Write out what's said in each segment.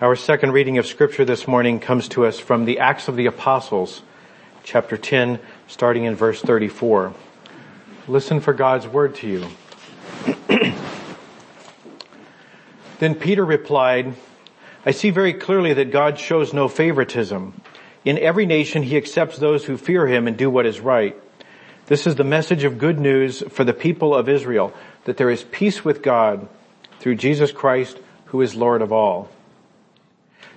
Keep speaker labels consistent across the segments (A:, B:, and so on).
A: Our second reading of scripture this morning comes to us from the Acts of the Apostles, chapter 10, starting in verse 34. Listen for God's word to you. then Peter replied, I see very clearly that God shows no favoritism. In every nation he accepts those who fear him and do what is right. This is the message of good news for the people of Israel, that there is peace with God through Jesus Christ, who is Lord of all.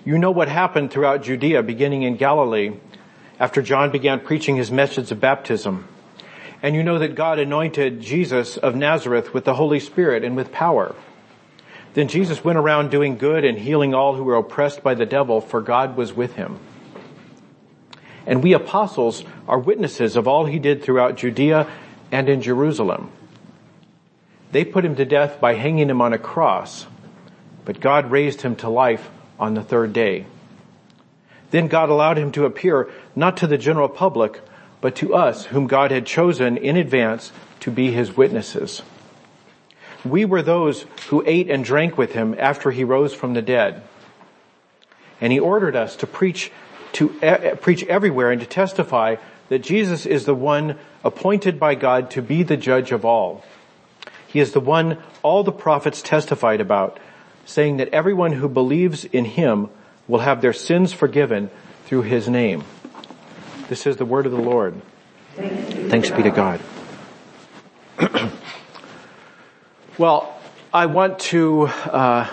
A: You know what happened throughout Judea beginning in Galilee after John began preaching his message of baptism. And you know that God anointed Jesus of Nazareth with the Holy Spirit and with power. Then Jesus went around doing good and healing all who were oppressed by the devil, for God was with him. And we apostles are witnesses of all he did throughout Judea and in Jerusalem. They put him to death by hanging him on a cross, but God raised him to life on the third day. Then God allowed him to appear not to the general public, but to us whom God had chosen in advance to be his witnesses. We were those who ate and drank with him after he rose from the dead. And he ordered us to preach to uh, preach everywhere and to testify that Jesus is the one appointed by God to be the judge of all. He is the one all the prophets testified about, saying that everyone who believes in him will have their sins forgiven through his name. This is the word of the Lord. Thanks be to God. well, I want to uh,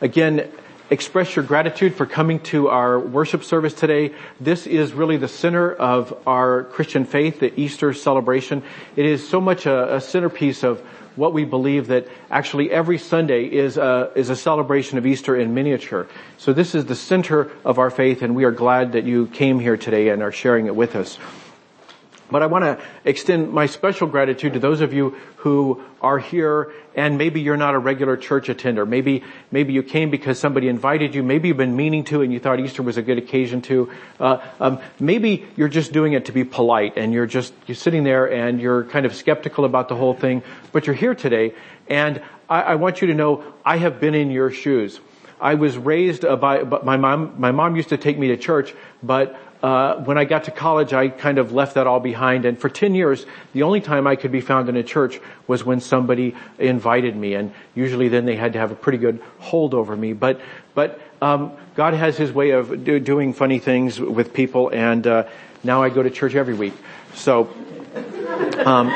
A: again express your gratitude for coming to our worship service today. This is really the center of our Christian faith, the Easter celebration. It is so much a, a centerpiece of what we believe that actually every Sunday is a, is a celebration of Easter in miniature. So this is the center of our faith and we are glad that you came here today and are sharing it with us. But I want to extend my special gratitude to those of you who are here and maybe you're not a regular church attender. Maybe, maybe you came because somebody invited you. Maybe you've been meaning to and you thought Easter was a good occasion to. Uh, um, maybe you're just doing it to be polite and you're just, you're sitting there and you're kind of skeptical about the whole thing, but you're here today and I, I want you to know I have been in your shoes. I was raised by, by my mom. My mom used to take me to church, but uh, when I got to college, I kind of left that all behind. And for 10 years, the only time I could be found in a church was when somebody invited me. And usually then they had to have a pretty good hold over me. But, but, um, God has His way of do, doing funny things with people and, uh, now I go to church every week. So, um,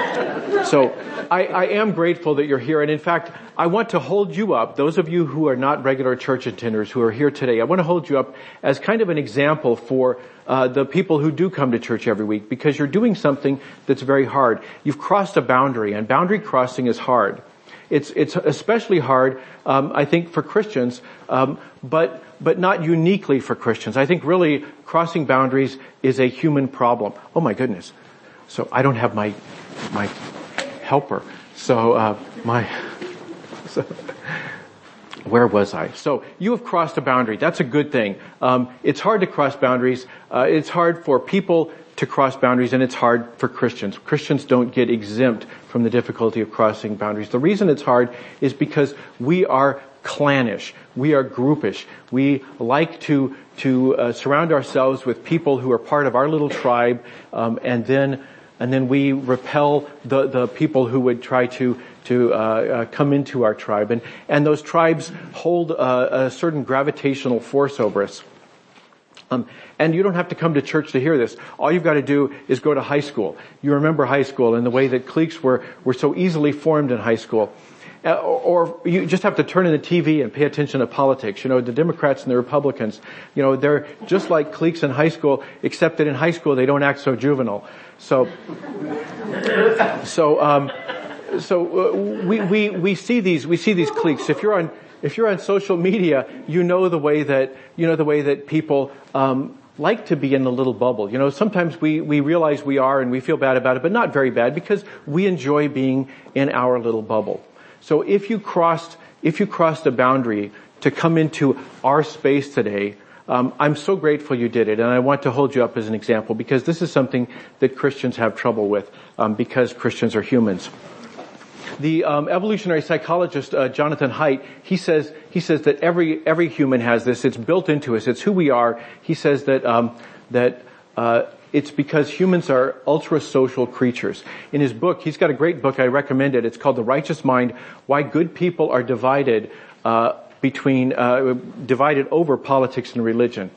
A: so I, I, am grateful that you're here. And in fact, I want to hold you up, those of you who are not regular church attenders who are here today, I want to hold you up as kind of an example for uh, the people who do come to church every week because you're doing something that's very hard. You've crossed a boundary and boundary crossing is hard. It's, it's especially hard, um, I think, for Christians, um, but, but not uniquely for Christians. I think really crossing boundaries is a human problem. Oh my goodness. So I don't have my, my helper. So, uh, my, so, where was I? So you have crossed a boundary. That's a good thing. Um, it's hard to cross boundaries. Uh, it's hard for people to cross boundaries and it's hard for Christians. Christians don't get exempt from the difficulty of crossing boundaries. The reason it's hard is because we are clannish. We are groupish. We like to, to uh, surround ourselves with people who are part of our little tribe um, and then and then we repel the, the people who would try to to uh, uh, come into our tribe, and and those tribes hold a, a certain gravitational force over us. Um, and you don't have to come to church to hear this. All you've got to do is go to high school. You remember high school and the way that cliques were were so easily formed in high school. Uh, or, you just have to turn in the TV and pay attention to politics. You know, the Democrats and the Republicans, you know, they're just like cliques in high school, except that in high school they don't act so juvenile. So, so, um, so uh, we, we, we see these, we see these cliques. If you're on, if you're on social media, you know the way that, you know the way that people, um, like to be in the little bubble. You know, sometimes we, we realize we are and we feel bad about it, but not very bad because we enjoy being in our little bubble. So if you crossed, if you crossed a boundary to come into our space today, um, I'm so grateful you did it, and I want to hold you up as an example because this is something that Christians have trouble with um, because Christians are humans. The um, evolutionary psychologist uh, Jonathan Haidt, he says he says that every every human has this. It's built into us. It's who we are. He says that um, that uh, it's because humans are ultra social creatures. In his book, he's got a great book. I recommend it. It's called The Righteous Mind: Why Good People Are Divided uh, Between uh, Divided Over Politics and Religion.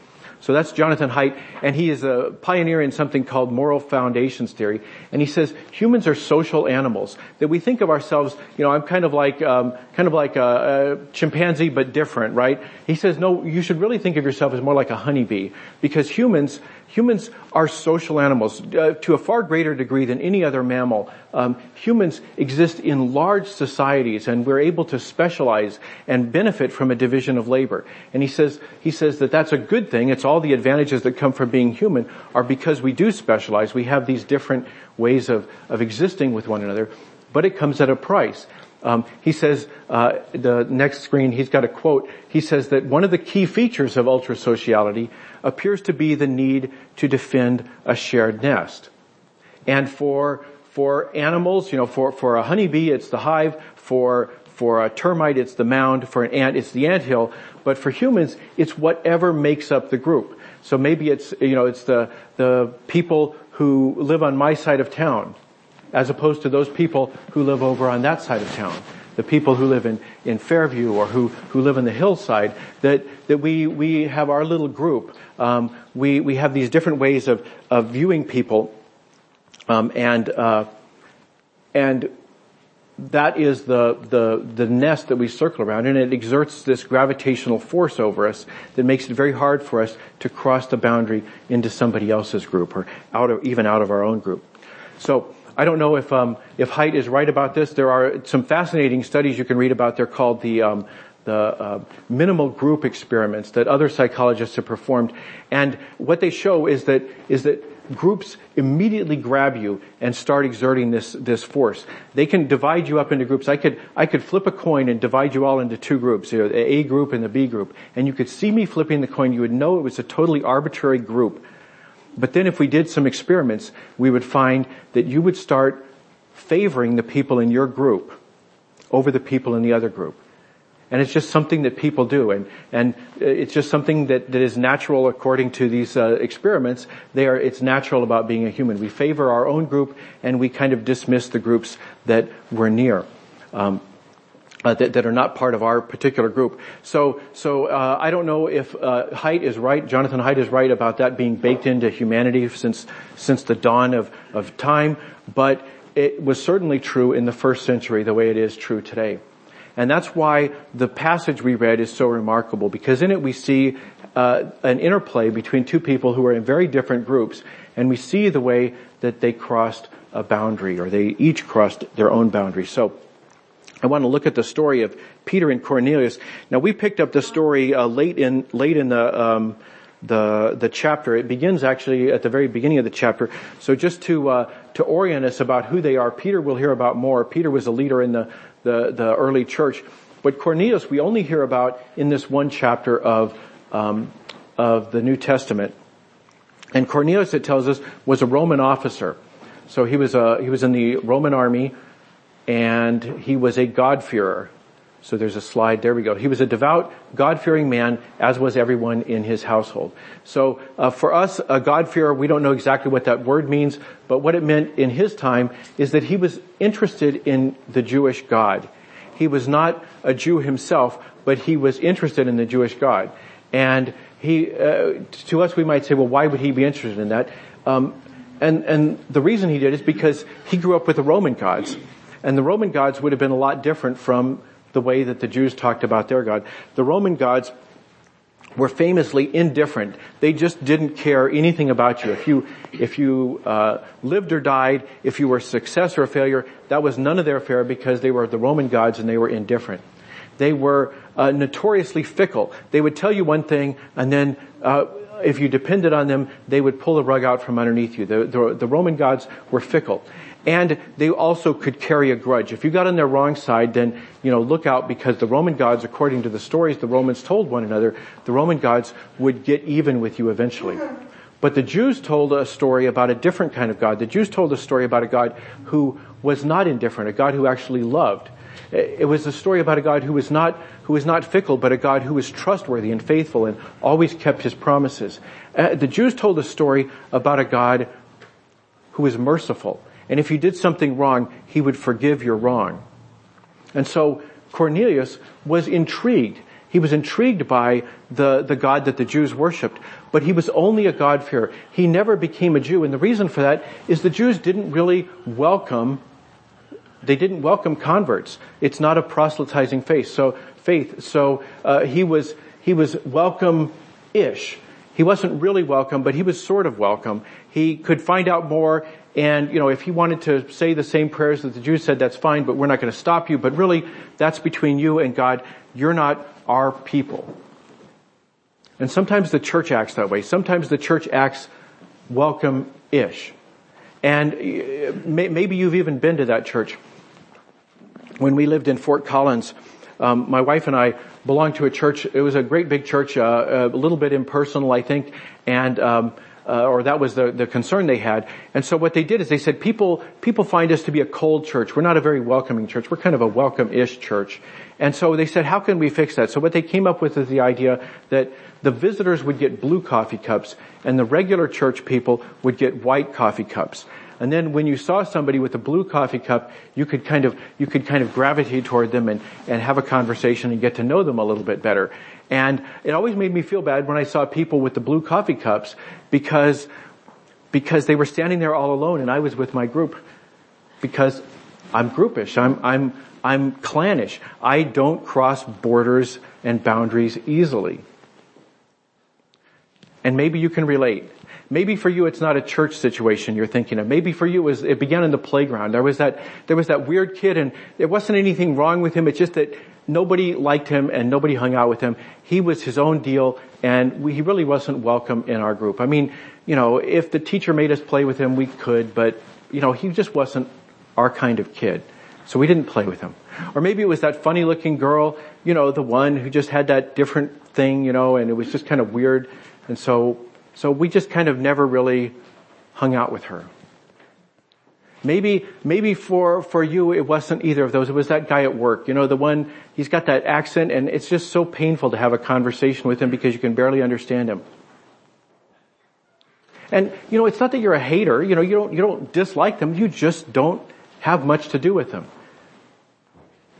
A: So that's Jonathan Haidt, and he is a pioneer in something called moral foundations theory. And he says humans are social animals. That we think of ourselves, you know, I'm kind of like, um, kind of like a, a chimpanzee, but different, right? He says, no, you should really think of yourself as more like a honeybee, because humans Humans are social animals uh, to a far greater degree than any other mammal. Um, humans exist in large societies, and we're able to specialize and benefit from a division of labor. And he says he says that that's a good thing. It's all the advantages that come from being human are because we do specialize. We have these different ways of of existing with one another, but it comes at a price. Um, he says, uh, the next screen, he's got a quote. He says that one of the key features of ultra sociality appears to be the need to defend a shared nest. And for, for animals, you know, for, for a honeybee, it's the hive. For, for a termite, it's the mound. For an ant, it's the ant hill. But for humans, it's whatever makes up the group. So maybe it's, you know, it's the, the people who live on my side of town as opposed to those people who live over on that side of town. The people who live in, in Fairview or who, who live in the hillside, that, that we, we have our little group. Um, we, we have these different ways of, of viewing people. Um, and, uh, and that is the, the, the nest that we circle around and it exerts this gravitational force over us that makes it very hard for us to cross the boundary into somebody else's group or out of, even out of our own group. So, I don't know if um, if Haidt is right about this. There are some fascinating studies you can read about. They're called the um, the uh, minimal group experiments that other psychologists have performed, and what they show is that is that groups immediately grab you and start exerting this this force. They can divide you up into groups. I could I could flip a coin and divide you all into two groups, you know, the A group and the B group, and you could see me flipping the coin. You would know it was a totally arbitrary group but then if we did some experiments, we would find that you would start favoring the people in your group over the people in the other group. And it's just something that people do, and and it's just something that, that is natural according to these uh, experiments. They are it's natural about being a human. We favor our own group, and we kind of dismiss the groups that we're near. Um, uh, that, that, are not part of our particular group. So, so uh, I don't know if uh, is right. Jonathan Haidt is right about that being baked into humanity since since the dawn of of time. But it was certainly true in the first century, the way it is true today. And that's why the passage we read is so remarkable, because in it we see uh, an interplay between two people who are in very different groups, and we see the way that they crossed a boundary, or they each crossed their own boundary. So. I want to look at the story of Peter and Cornelius. Now we picked up the story uh, late in late in the um, the the chapter. It begins actually at the very beginning of the chapter. So just to uh, to orient us about who they are, Peter will hear about more. Peter was a leader in the the, the early church, but Cornelius we only hear about in this one chapter of um, of the New Testament. And Cornelius, it tells us, was a Roman officer. So he was a, he was in the Roman army and he was a God-fearer. So there's a slide, there we go. He was a devout, God-fearing man, as was everyone in his household. So uh, for us, a God-fearer, we don't know exactly what that word means, but what it meant in his time is that he was interested in the Jewish God. He was not a Jew himself, but he was interested in the Jewish God. And he, uh, to us we might say, well, why would he be interested in that? Um, and, and the reason he did is because he grew up with the Roman gods. And the Roman gods would have been a lot different from the way that the Jews talked about their God. The Roman gods were famously indifferent. They just didn't care anything about you. If you, if you uh, lived or died, if you were a success or a failure, that was none of their affair because they were the Roman gods and they were indifferent. They were uh, notoriously fickle. They would tell you one thing and then uh, if you depended on them, they would pull the rug out from underneath you. The, the, the Roman gods were fickle. And they also could carry a grudge. If you got on their wrong side, then, you know, look out because the Roman gods, according to the stories the Romans told one another, the Roman gods would get even with you eventually. But the Jews told a story about a different kind of God. The Jews told a story about a God who was not indifferent, a God who actually loved. It was a story about a God who was not, who was not fickle, but a God who was trustworthy and faithful and always kept his promises. Uh, the Jews told a story about a God who was merciful. And if you did something wrong, he would forgive your wrong. And so Cornelius was intrigued. He was intrigued by the, the God that the Jews worshipped, but he was only a God-fearer. He never became a Jew, and the reason for that is the Jews didn't really welcome they didn't welcome converts. It's not a proselytizing faith. So faith. So uh, he was he was welcome-ish. He wasn't really welcome, but he was sort of welcome. He could find out more, and you know, if he wanted to say the same prayers that the Jews said, that's fine. But we're not going to stop you. But really, that's between you and God. You're not our people. And sometimes the church acts that way. Sometimes the church acts welcome-ish. And uh, maybe you've even been to that church when we lived in Fort Collins, um, my wife and I belonged to a church. It was a great big church, uh, a little bit impersonal, I think, and um, uh, or that was the, the concern they had. And so what they did is they said, people people find us to be a cold church. We're not a very welcoming church. We're kind of a welcome-ish church. And so they said, how can we fix that? So what they came up with is the idea that the visitors would get blue coffee cups and the regular church people would get white coffee cups. And then when you saw somebody with a blue coffee cup, you could kind of, you could kind of gravitate toward them and, and have a conversation and get to know them a little bit better. And it always made me feel bad when I saw people with the blue coffee cups because, because they were standing there all alone and I was with my group. Because I'm groupish. I'm, I'm, I'm clannish. I don't cross borders and boundaries easily. And maybe you can relate. Maybe for you it's not a church situation you're thinking of. Maybe for you it, was, it began in the playground. There was that, there was that weird kid and there wasn't anything wrong with him. It's just that nobody liked him and nobody hung out with him. He was his own deal and we, he really wasn't welcome in our group. I mean, you know, if the teacher made us play with him, we could, but you know, he just wasn't our kind of kid. So we didn't play with him. Or maybe it was that funny looking girl, you know, the one who just had that different thing, you know, and it was just kind of weird. And so so we just kind of never really hung out with her. Maybe, maybe for, for you it wasn't either of those. It was that guy at work. You know, the one, he's got that accent and it's just so painful to have a conversation with him because you can barely understand him. And, you know, it's not that you're a hater. You know, you don't, you don't dislike them. You just don't have much to do with them.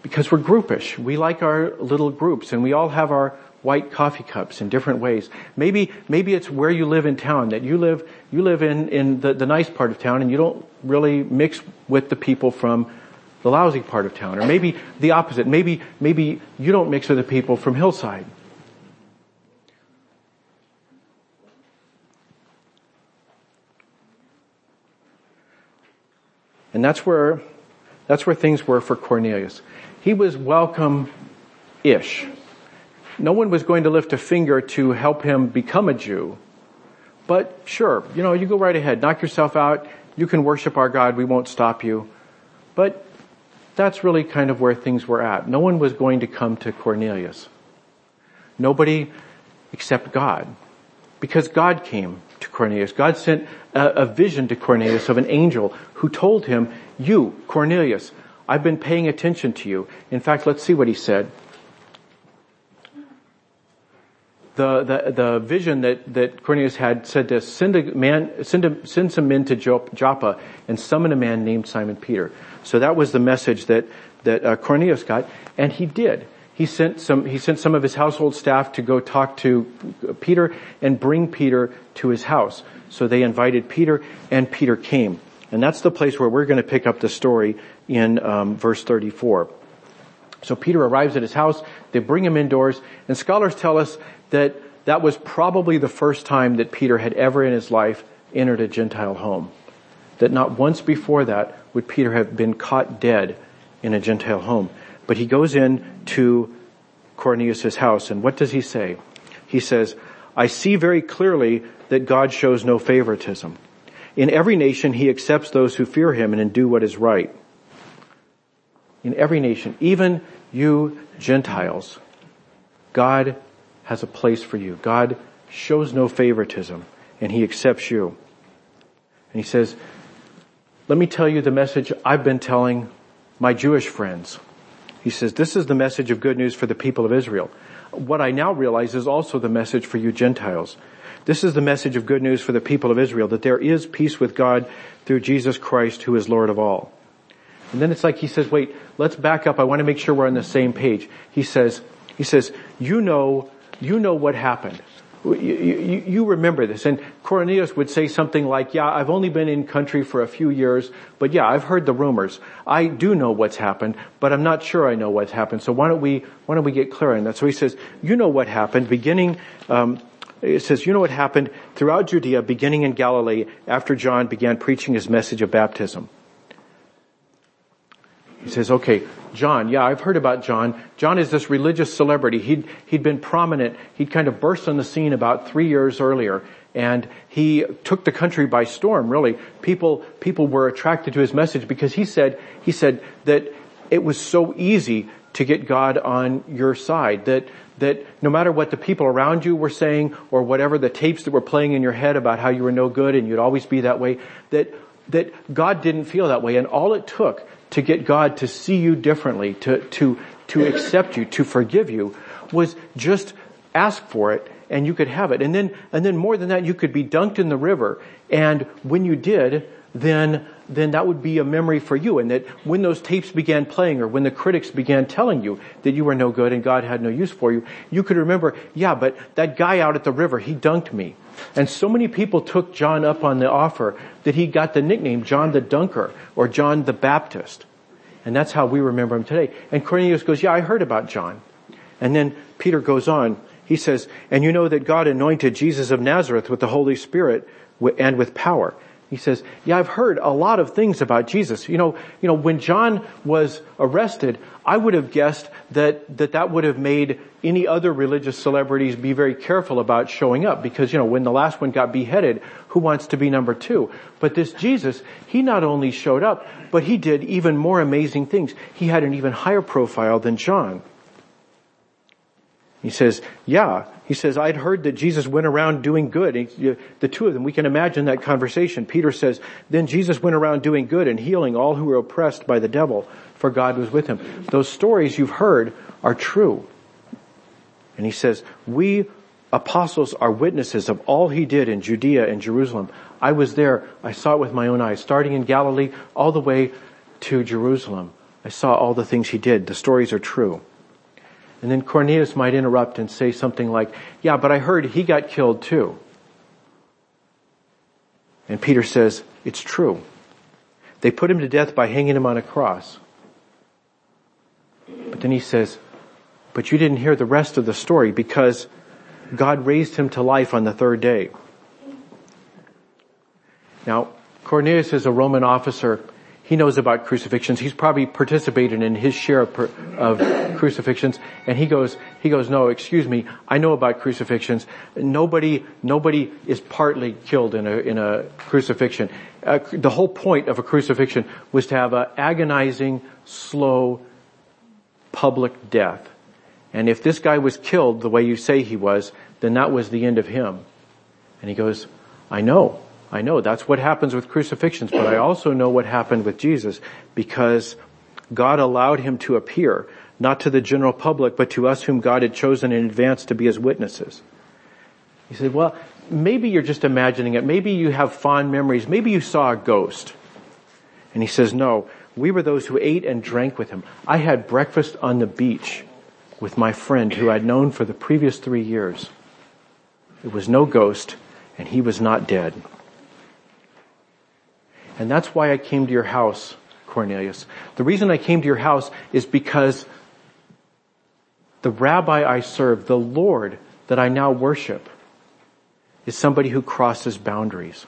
A: Because we're groupish. We like our little groups and we all have our white coffee cups in different ways. Maybe, maybe it's where you live in town, that you live, you live in, in the, the nice part of town and you don't really mix with the people from the lousy part of town. Or maybe the opposite. Maybe, maybe you don't mix with the people from Hillside. And that's where, that's where things were for Cornelius. He was welcome-ish. No one was going to lift a finger to help him become a Jew. But sure, you know, you go right ahead, knock yourself out, you can worship our God, we won't stop you. But that's really kind of where things were at. No one was going to come to Cornelius. Nobody except God. Because God came to Cornelius. God sent a, a, vision to Cornelius of an angel who told him, you, Cornelius, I've been paying attention to you. In fact, let's see what he said. The, the, the vision that, that Cornelius had said to send a man, send, a, send some men to Joppa and summon a man named Simon Peter. So that was the message that, that uh, Cornelius got, and he did. He sent some, he sent some of his household staff to go talk to Peter and bring Peter to his house. So they invited Peter and Peter came. And that's the place where we're going to pick up the story in um, verse 34. So Peter arrives at his house, they bring him indoors, and scholars tell us that that was probably the first time that Peter had ever in his life entered a Gentile home. That not once before that would Peter have been caught dead in a Gentile home. But he goes in to Cornelius' house and what does he say? He says, I see very clearly that God shows no favoritism. In every nation he accepts those who fear him and do what is right. In every nation, even you Gentiles, God has a place for you. God shows no favoritism and he accepts you. And he says, let me tell you the message I've been telling my Jewish friends. He says, this is the message of good news for the people of Israel. What I now realize is also the message for you Gentiles. This is the message of good news for the people of Israel, that there is peace with God through Jesus Christ who is Lord of all. And then it's like he says, wait, let's back up. I want to make sure we're on the same page. He says, he says, you know, you know what happened. You, you, you, remember this. And Cornelius would say something like, yeah, I've only been in country for a few years, but yeah, I've heard the rumors. I do know what's happened, but I'm not sure I know what's happened. So why don't we, why don't we get clear on that? So he says, you know what happened beginning, um, it says, you know what happened throughout Judea, beginning in Galilee, after John began preaching his message of baptism. He says, okay, John, yeah, I've heard about John. John is this religious celebrity. He'd, he'd been prominent. He'd kind of burst on the scene about three years earlier. And he took the country by storm, really. People, people were attracted to his message because he said, he said that it was so easy to get God on your side. That, that no matter what the people around you were saying or whatever the tapes that were playing in your head about how you were no good and you'd always be that way, that, that God didn't feel that way. And all it took to get God to see you differently, to, to, to accept you, to forgive you, was just ask for it and you could have it. And then, and then more than that, you could be dunked in the river. And when you did, then, then that would be a memory for you. And that when those tapes began playing or when the critics began telling you that you were no good and God had no use for you, you could remember, yeah, but that guy out at the river, he dunked me. And so many people took John up on the offer that he got the nickname John the Dunker or John the Baptist. And that's how we remember him today. And Cornelius goes, yeah, I heard about John. And then Peter goes on. He says, and you know that God anointed Jesus of Nazareth with the Holy Spirit and with power. He says, yeah, I've heard a lot of things about Jesus. You know, you know, when John was arrested, I would have guessed that, that that would have made any other religious celebrities be very careful about showing up because, you know, when the last one got beheaded, who wants to be number two? But this Jesus, he not only showed up, but he did even more amazing things. He had an even higher profile than John. He says, yeah, he says, I'd heard that Jesus went around doing good. the two of them, we can imagine that conversation. Peter says, then Jesus went around doing good and healing all who were oppressed by the devil, for God was with him. Those stories you've heard are true. And he says, we apostles are witnesses of all he did in Judea and Jerusalem. I was there. I saw it with my own eyes, starting in Galilee all the way to Jerusalem. I saw all the things he did. The stories are true. And then Cornelius might interrupt and say something like, yeah, but I heard he got killed too. And Peter says, it's true. They put him to death by hanging him on a cross. But then he says, but you didn't hear the rest of the story because God raised him to life on the third day. Now, Cornelius is a Roman officer he knows about crucifixions. He's probably participated in his share of, of, crucifixions. And he goes, he goes, no, excuse me, I know about crucifixions. Nobody, nobody is partly killed in a, in a crucifixion. Uh, the whole point of a crucifixion was to have an agonizing, slow, public death. And if this guy was killed the way you say he was, then that was the end of him. And he goes, I know. I know that's what happens with crucifixions, but I also know what happened with Jesus because God allowed him to appear, not to the general public, but to us whom God had chosen in advance to be his witnesses. He said, well, maybe you're just imagining it. Maybe you have fond memories. Maybe you saw a ghost. And he says, no, we were those who ate and drank with him. I had breakfast on the beach with my friend who I'd known for the previous three years. It was no ghost and he was not dead. And that's why I came to your house, Cornelius. The reason I came to your house is because the rabbi I serve, the Lord that I now worship, is somebody who crosses boundaries.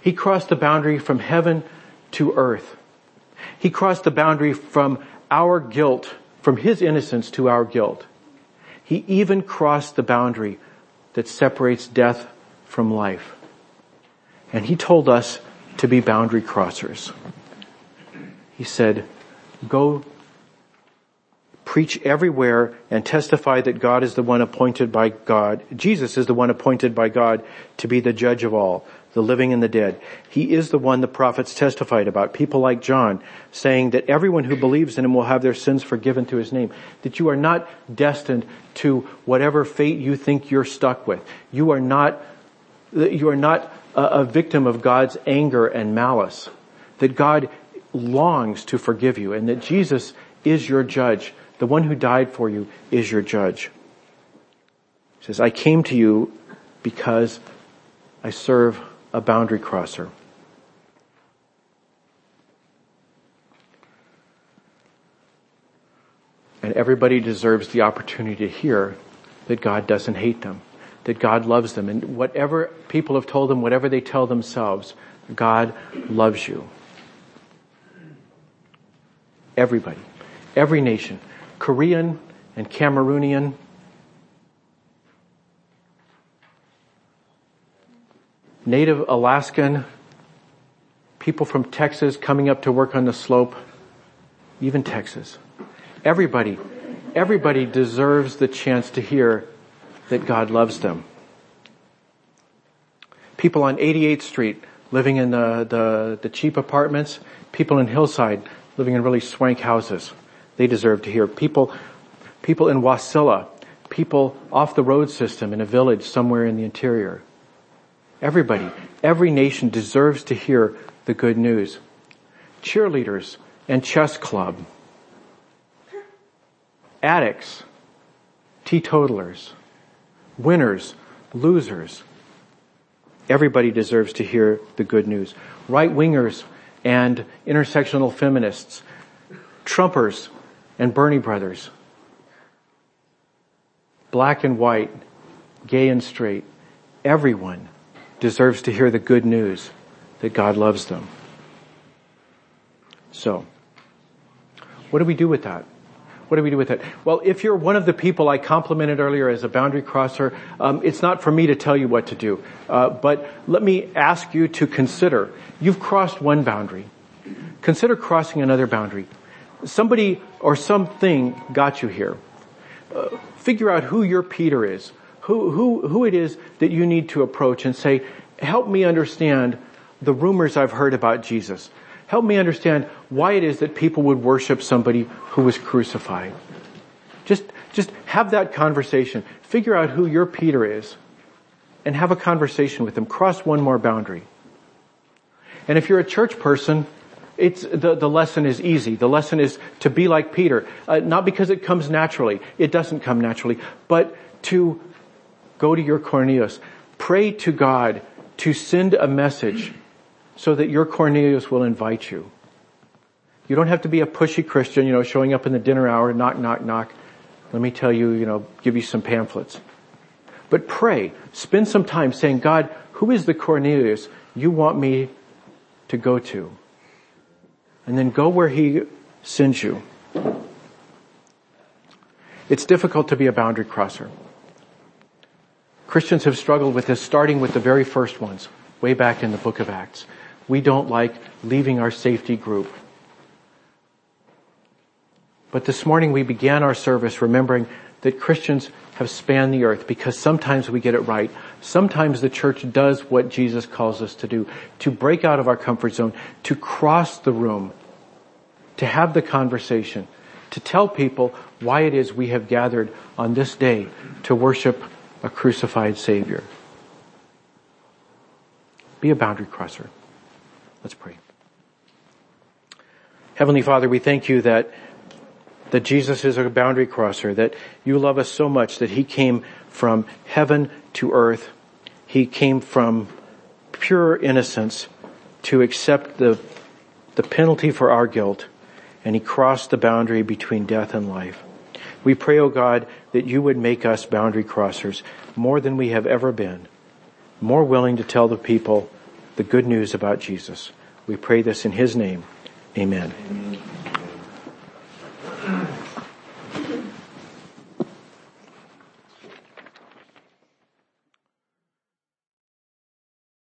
A: He crossed the boundary from heaven to earth. He crossed the boundary from our guilt, from his innocence to our guilt. He even crossed the boundary that separates death from life. And he told us to be boundary crossers. He said, go preach everywhere and testify that God is the one appointed by God. Jesus is the one appointed by God to be the judge of all, the living and the dead. He is the one the prophets testified about. People like John saying that everyone who believes in him will have their sins forgiven through his name. That you are not destined to whatever fate you think you're stuck with. You are not, you are not a victim of God's anger and malice. That God longs to forgive you and that Jesus is your judge. The one who died for you is your judge. He says, I came to you because I serve a boundary crosser. And everybody deserves the opportunity to hear that God doesn't hate them, that God loves them. And whatever people have told them, whatever they tell themselves, God loves you. Everybody. Every nation. Korean and Cameroonian. Native Alaskan. People from Texas coming up to work on the slope. Even Texas. Everybody, everybody deserves the chance to hear that God loves them. People on 88th Street living in the, the, the cheap apartments, people in Hillside living in really swank houses. They deserve to hear. People, people in Wasilla, people off the road system in a village somewhere in the interior. Everybody, every nation deserves to hear the good news. Cheerleaders and chess club. Addicts, teetotalers, winners, losers. Everybody deserves to hear the good news. Right wingers and intersectional feminists, Trumpers and Bernie brothers, black and white, gay and straight, everyone deserves to hear the good news that God loves them. So, what do we do with that? What do we do with it? Well, if you're one of the people I complimented earlier as a boundary crosser, um, it's not for me to tell you what to do. Uh, but let me ask you to consider. You've crossed one boundary. Consider crossing another boundary. Somebody or something got you here. Uh, figure out who your Peter is. Who, who, who it is that you need to approach and say, help me understand the rumors I've heard about Jesus. Help me understand why it is that people would worship somebody who was crucified. Just, just have that conversation. Figure out who your Peter is and have a conversation with him. Cross one more boundary. And if you're a church person, it's, the, the lesson is easy. The lesson is to be like Peter. Uh, not because it comes naturally. It doesn't come naturally. But to go to your Cornelius. Pray to God to send a message so that your Cornelius will invite you. You don't have to be a pushy Christian, you know, showing up in the dinner hour, knock, knock, knock. Let me tell you, you know, give you some pamphlets. But pray, spend some time saying, God, who is the Cornelius you want me to go to? And then go where he sends you. It's difficult to be a boundary crosser. Christians have struggled with this starting with the very first ones, way back in the book of Acts we don't like leaving our safety group. But this morning we began our service remembering that Christians have spanned the earth because sometimes we get it right. Sometimes the church does what Jesus calls us to do, to break out of our comfort zone, to cross the room, to have the conversation, to tell people why it is we have gathered on this day to worship a crucified Savior. Be a boundary crosser. Let's pray. Heavenly Father, we thank you that that Jesus is a boundary crosser, that you love us so much that he came from heaven to earth. He came from pure innocence to accept the, the penalty for our guilt, and he crossed the boundary between death and life. We pray, O oh God, that you would make us boundary crossers more than we have ever been, more willing to tell the people the good news about Jesus. We pray this in His name. Amen. Amen.